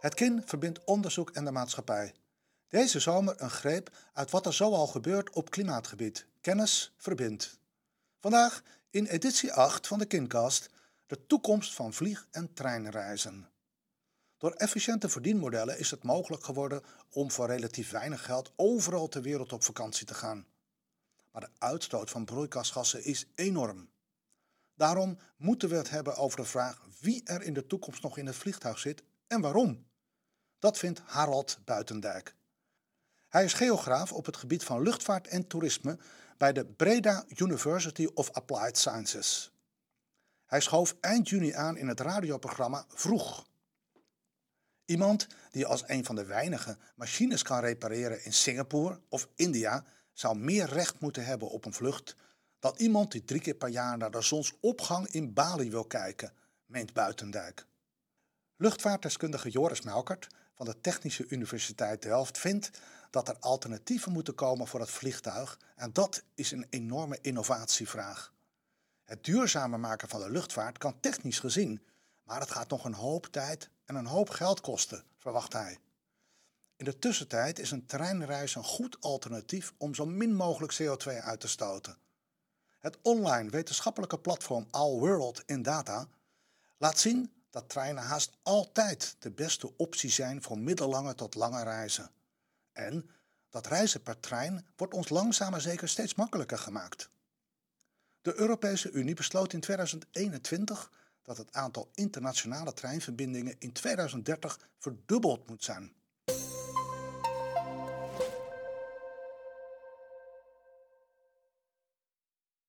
Het KIN verbindt onderzoek en de maatschappij. Deze zomer een greep uit wat er zoal gebeurt op klimaatgebied. Kennis verbindt. Vandaag in editie 8 van de KINcast de toekomst van vlieg- en treinreizen. Door efficiënte verdienmodellen is het mogelijk geworden om voor relatief weinig geld overal ter wereld op vakantie te gaan. Maar de uitstoot van broeikasgassen is enorm. Daarom moeten we het hebben over de vraag wie er in de toekomst nog in het vliegtuig zit en waarom. Dat vindt Harald Buitendijk. Hij is geograaf op het gebied van luchtvaart en toerisme bij de Breda University of Applied Sciences. Hij schoof eind juni aan in het radioprogramma Vroeg. Iemand die als een van de weinige machines kan repareren in Singapore of India zou meer recht moeten hebben op een vlucht dan iemand die drie keer per jaar naar de zonsopgang in Bali wil kijken, meent Buitendijk. Luchtvaartdeskundige Joris Melkert van de Technische Universiteit Delft vindt dat er alternatieven moeten komen voor het vliegtuig en dat is een enorme innovatievraag. Het duurzamer maken van de luchtvaart kan technisch gezien, maar het gaat nog een hoop tijd en een hoop geld kosten, verwacht hij. In de tussentijd is een treinreis een goed alternatief om zo min mogelijk CO2 uit te stoten. Het online wetenschappelijke platform All World in Data laat zien dat treinen haast altijd de beste optie zijn voor middellange tot lange reizen. En dat reizen per trein wordt ons langzaam maar zeker steeds makkelijker gemaakt. De Europese Unie besloot in 2021 dat het aantal internationale treinverbindingen in 2030 verdubbeld moet zijn.